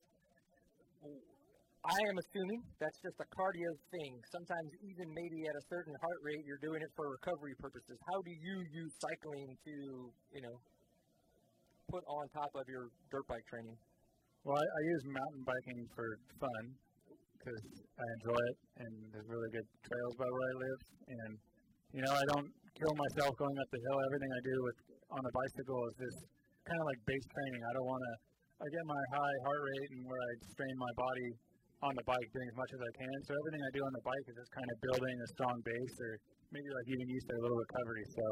I am assuming that's just a cardio thing. Sometimes even maybe at a certain heart rate, you're doing it for recovery purposes. How do you use cycling to, you know, put on top of your dirt bike training? Well, I, I use mountain biking for fun because I enjoy it, and there's really good trails by where I live. And you know, I don't kill myself going up the hill. Everything I do with on a bicycle is just kind of like base training. I don't want to. I get my high heart rate and where I strain my body on the bike, doing as much as I can. So everything I do on the bike is just kind of building a strong base, or maybe like even used to a little recovery. So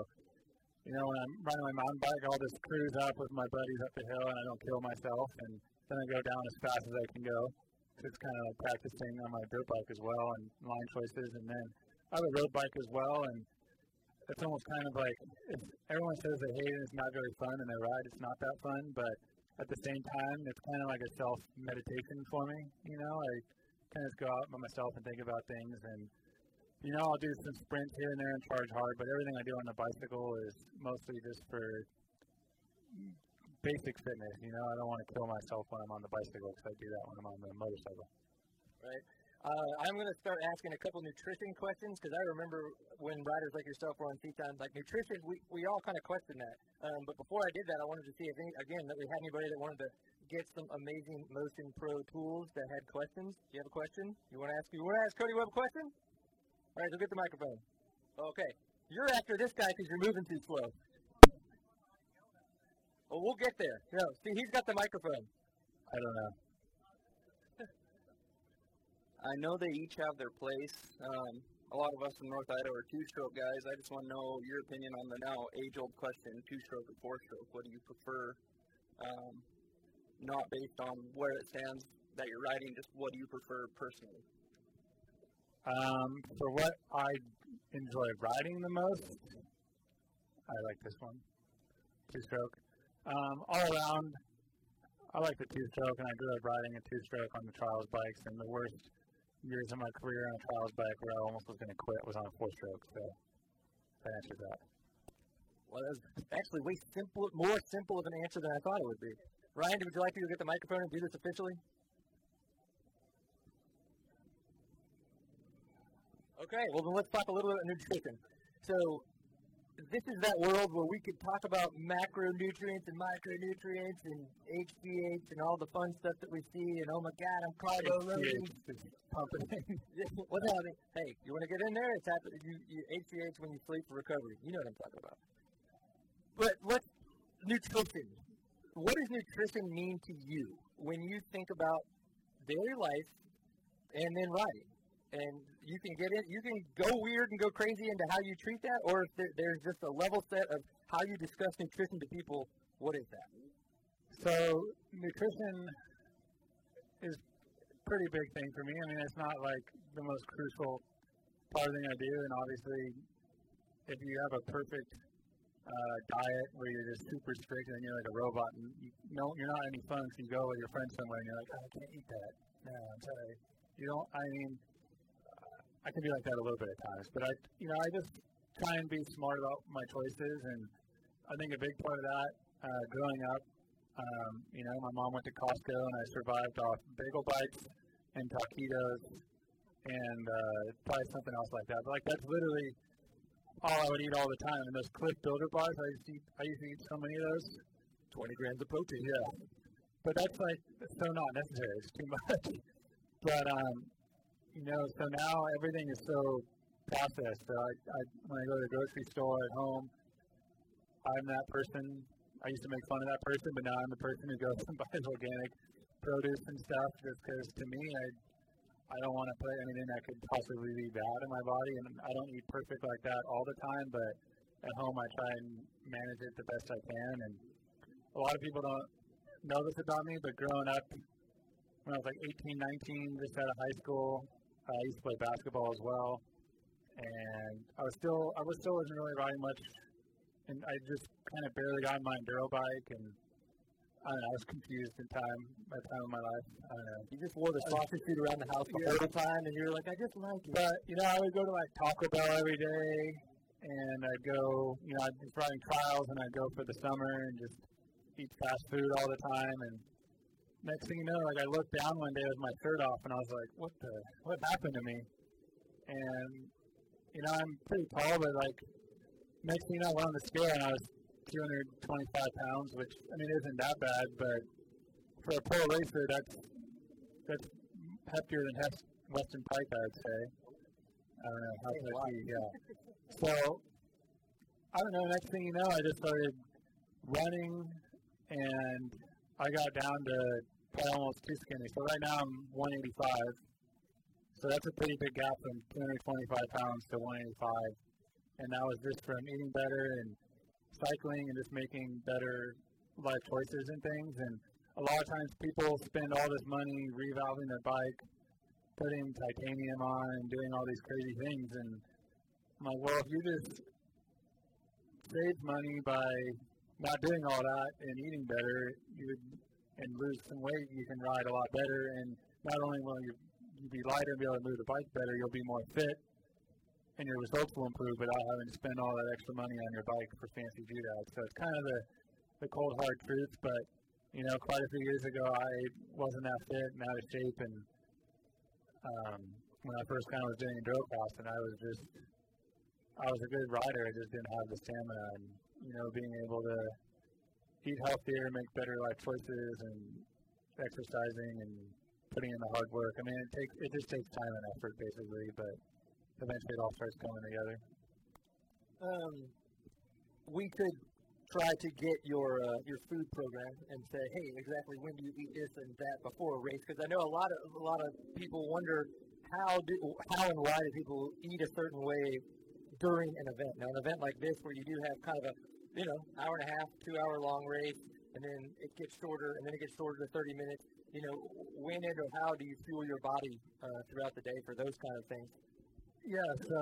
you know, when I'm riding my mountain bike, I'll just cruise up with my buddies up the hill, and I don't kill myself, and then I go down as fast as I can go. just kind of like practicing on my dirt bike as well and line choices. And then I have a road bike as well, and it's almost kind of like it's, everyone says they hate it. It's not very fun, and they ride. It's not that fun, but at the same time, it's kind of like a self meditation for me. You know, I kind of just go out by myself and think about things, and you know, I'll do some sprints here and there and charge hard, but everything I do on the bicycle is mostly just for basic fitness. You know, I don't want to kill myself when I'm on the bicycle because I do that when I'm on the motorcycle. Right. Uh, I'm going to start asking a couple nutrition questions because I remember when riders like yourself were on Teton, like nutrition, we, we all kind of questioned that. Um, but before I did that, I wanted to see if, any, again, that we had anybody that wanted to get some amazing Motion Pro tools that had questions. Do you have a question? You want to ask? You want to ask Cody Webb a question? All right, go get the microphone. Okay. You're after this guy because you're moving too slow. Well, we'll get there. No, see, he's got the microphone. I don't know. I know they each have their place. Um, a lot of us in North Idaho are two-stroke guys. I just want to know your opinion on the now age-old question: two-stroke or four-stroke? What do you prefer? Um, not based on where it stands that you're riding, just what do you prefer personally? Um, for what I enjoy riding the most, I like this one, two-stroke. Um, all around, I like the two-stroke, and I grew up riding a two-stroke on the trials bikes. And the worst years of my career on a trials bike where I almost was going to quit was on a four-stroke. So that answers that. Well, that's actually way simple, more simple of an answer than I thought it would be. Ryan, would you like to go get the microphone and do this officially? Okay, well then let's talk a little bit about nutrition. So this is that world where we could talk about macronutrients and micronutrients and HGH and all the fun stuff that we see and oh my god, I'm carbo loading. Pumping. What's happening? Hey, you want to get in there? It's happening. You, you HGH when you sleep for recovery. You know what I'm talking about. But let's nutrition. What does nutrition mean to you when you think about daily life and then riding? and you can get in, you can go weird and go crazy into how you treat that, or if there, there's just a level set of how you discuss nutrition to people. What is that? So nutrition is pretty big thing for me. I mean, it's not like the most crucial part of the thing I do, and obviously, if you have a perfect uh, diet where you're just super strict and you're like a robot and you know you're not any fun, so you go with your friends somewhere and you're like, oh, I can't eat that. No, I'm sorry. You don't. I mean, I can be like that a little bit at times, but I, you know, I just try and be smart about my choices, and I think a big part of that, uh, growing up, um, you know, my mom went to Costco, and I survived off bagel bites and taquitos, and uh, probably something else like that. But like that's literally all I would eat all the time. And those Clif Builder bars, I used to eat, I used to eat so many of those. 20 grams of protein. Yeah. But that's like so not necessary. It's too much. but um, you know, so now everything is so processed. So I, I, when I go to the grocery store at home, I'm that person. I used to make fun of that person, but now I'm the person who goes and buys organic produce and stuff just because to me, I, I don't want to put anything that could possibly be bad in my body, and I don't eat perfect like that all the time, but at home I try and manage it the best I can. And a lot of people don't know this about me, but growing up when I was like 18, 19, just out of high school, Uh, I used to play basketball as well, and I was still I was still wasn't really riding much, and I just kind of barely got on my enduro bike, and I don't know, I was confused in time by time of my life. I don't know. You just wore the sausage suit around the house all the Yeah. whole time, and you were like, I just like it. But you know, I would go to like Taco Bell every day, and I'd go, you know, I'd just riding trials, and I'd go for the summer and just eat fast food all the time. And next thing you know, like I looked down one day with my shirt off, and I was like, what the, what happened to me? And you know, I'm pretty tall, but like next thing you know, I went on the scale, and I was 225 pounds, which I mean isn't that bad, but for a pro racer, that's that's heftier than Hef- Weston Pike, I would say. I don't know how it? Yeah. So I don't know. Next thing you know, I just started running, and I got down to probably almost too skinny. So right now I'm 185. So that's a pretty big gap from 225 pounds to 185, and that was just from eating better and cycling and just making better life choices and things. And a lot of times people spend all this money revalving their bike, putting titanium on, and doing all these crazy things. And I'm like, well, if you just save money by not doing all that and eating better, you would and lose some weight, you can ride a lot better. And not only will you, you be lighter and be able to move the bike better, you'll be more fit, and your results will improve without having to spend all that extra money on your bike for fancy doodads. So it's kind of the the cold hard truth. But you know, quite a few years ago, I wasn't that fit and out of shape, and um, when I first kind of was doing enduro cross, and I was just I was a good rider. I just didn't have the stamina, and you know, being able to eat healthier, make better life choices, and exercising and putting in the hard work. I mean, it takes it just takes time and effort, basically, but eventually it all starts coming together. Um, we could try to get your uh, your food program and say, hey, exactly when do you eat this and that before a race? Because I know a lot of a lot of people wonder how do how and why do people eat a certain way during an event. Now, an event like this, where you do have kind of a you know hour and a half, two hour long race, and then it gets shorter, and then it gets shorter to 30 minutes. You know, when and how do you fuel your body uh, throughout the day for those kind of things? Yeah, so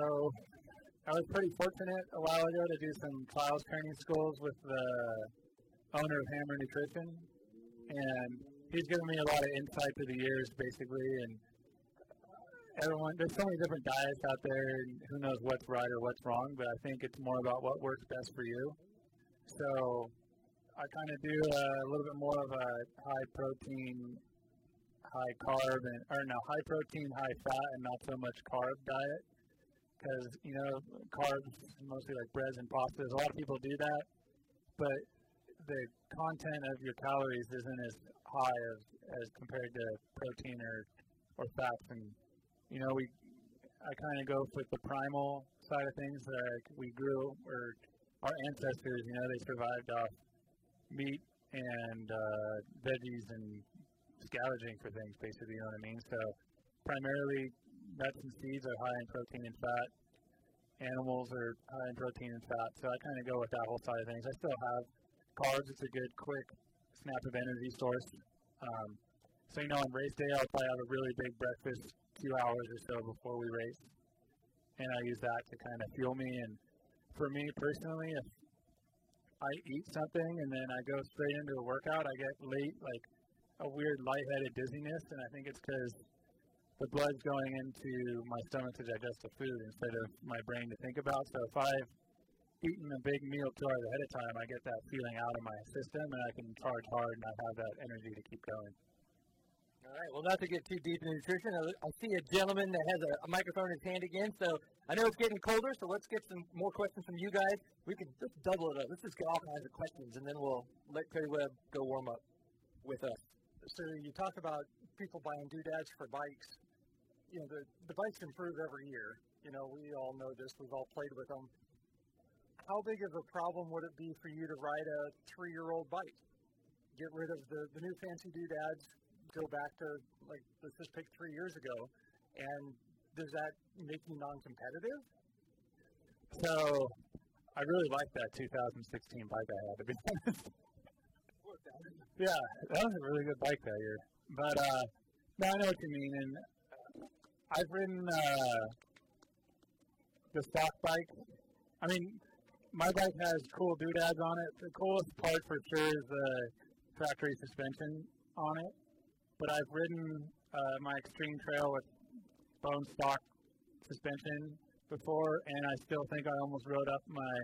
I was pretty fortunate a while ago to do some trials training schools with the owner of Hammer Nutrition, and he's given me a lot of insight through the years, basically. And everyone, there's so many different diets out there, and who knows what's right or what's wrong. But I think it's more about what works best for you. So I kind of do a, a little bit more of a high protein, high carb, and or no, high protein, high fat, and not so much carb diet because you know carbs mostly like breads and pastas. A lot of people do that, but the content of your calories isn't as high as, as compared to protein or or fats. And you know we I kind of go with the primal side of things. Like we grew or our ancestors, you know, they survived off meat and uh, veggies and scavenging for things, basically. You know what I mean? So primarily nuts and seeds are high in protein and fat. Animals are high in protein and fat. So I kind of go with that whole side of things. I still have carbs. It's a good, quick snap of energy source. Um, so, you know, on race day, I'll probably have a really big breakfast two hours or so before we race. And I use that to kind of fuel me. And for me personally, if I eat something and then I go straight into a workout, I get late, like a weird lightheaded dizziness. And I think it's because the blood's going into my stomach to digest the food instead of my brain to think about. So if I've eaten a big meal two hours ahead of time, I get that feeling out of my system and I can charge hard and I have that energy to keep going. All right. Well, not to get too deep in nutrition, I, see a gentleman that has a, a microphone in his hand again. So I know it's getting colder, so let's get some more questions from you guys. We can just double it up. Let's just get all kinds of questions, and then we'll let Cody Webb go warm up with us. So you talk about people buying doodads for bikes you know, the, the bikes improve every year. You know, we all know this. We've all played with them. How big of a problem would it be for you to ride a three-year-old bike? Get rid of the, the new fancy doodads, go back to, like, let's just pick three years ago, and does that make you non-competitive? So, I really like that 2016 bike I had, to be honest. yeah, that was a really good bike that year. But, uh, no, I know what you mean, and I've ridden uh, the stock bike. I mean, my bike has cool doodads on it. The coolest part for sure is the factory suspension on it. But I've ridden uh, my extreme trail with bone stock suspension before, and I still think I almost rode up my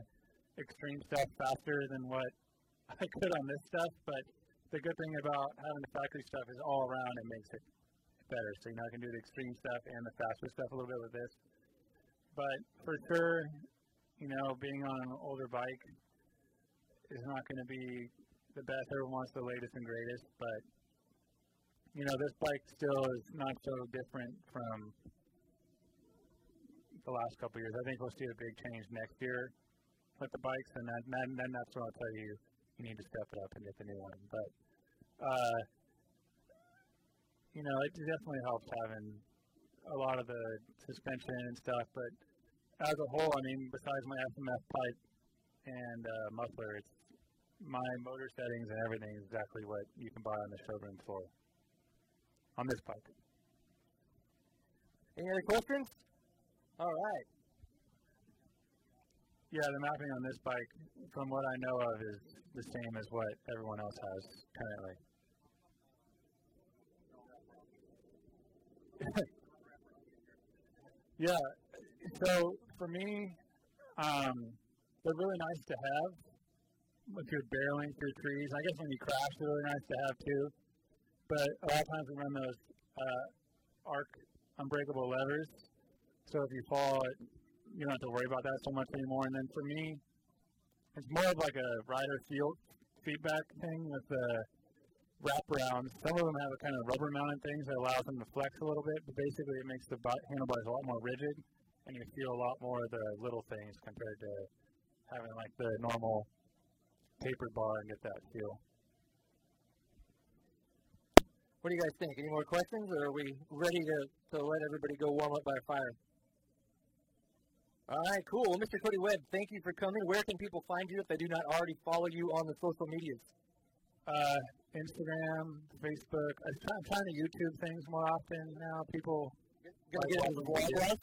extreme stuff faster than what I could on this stuff. But the good thing about having the factory stuff is all around it makes it better. So you know I can do the extreme stuff and the faster stuff a little bit with this. But for sure, you know, being on an older bike is not going to be the best. Everyone wants the latest and greatest, but you know, this bike still is not so different from the last couple years. I think we'll see a big change next year with the bikes, and then, then, then that's when I'll tell you you need to step it up and get the new one. But uh, you know, it definitely helps having a lot of the suspension and stuff. But as a whole, I mean, besides my FMF pipe and uh, muffler, it's my motor settings and everything is exactly what you can buy on the showroom floor on this bike. Any other questions? All right. Yeah, the mapping on this bike, from what I know of, is the same as what everyone else has currently. yeah. So for me, um, they're really nice to have if you're barreling through trees. I guess when you crash, they're really nice to have too. But a lot of times we run those uh, arc unbreakable levers, so if you fall, you don't have to worry about that so much anymore. And then for me, it's more of like a rider feel feedback thing with the wraparounds. Some of them have a kind of rubber mounted things that allows them to flex a little bit, but basically it makes the handlebars a lot more rigid, and you feel a lot more of the little things compared to having like the normal tapered bar and get that feel. What do you guys think? Any more questions, or are we ready to, to let everybody go warm up by a fire? All right, cool. Well, Mr. Cody Webb, thank you for coming. Where can people find you if they do not already follow you on the social medias? Uh, Instagram, Facebook. I'm, try, I'm trying to YouTube things more often now. People gonna get into the vlog life.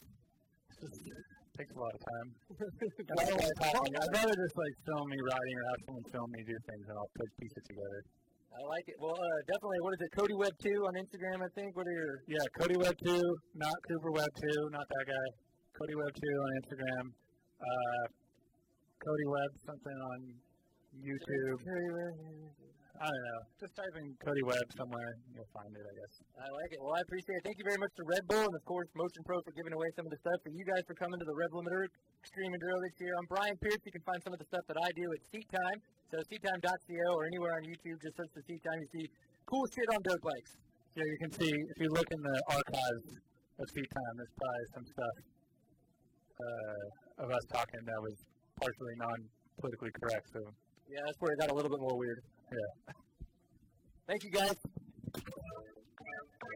Takes a lot of time. I don't like talking. I'd rather just like film me riding or have someone film me do things, and I'll put pieces together. I like it. Well, uh, definitely. What is it? Cody Webb two on Instagram, I think. What are your? Yeah, Cody Webb two, not Cooper Webb two, not that guy. Cody Webb two on Instagram. Uh, Cody Webb something on YouTube. I don't know. Just type in Cody Webb somewhere, you'll find it, I guess. I like it. Well, I appreciate it. Thank you very much to Red Bull and, of course, Motion Pro for giving away some of the stuff. For you guys for coming to the Revlimiter Extreme Enduro this year. I'm Brian Pierce. You can find some of the stuff that I do at Seat Time. So seattime.co or anywhere on YouTube, just search the Seat Time. You see cool shit on dirt bikes. Yeah, you can see, if you look in the archives of Seat Time, there's probably some stuff uh, of us talking that was partially non-politically correct. So yeah, that's where it got a little bit more weird. Yeah. Thank you, guys. ♪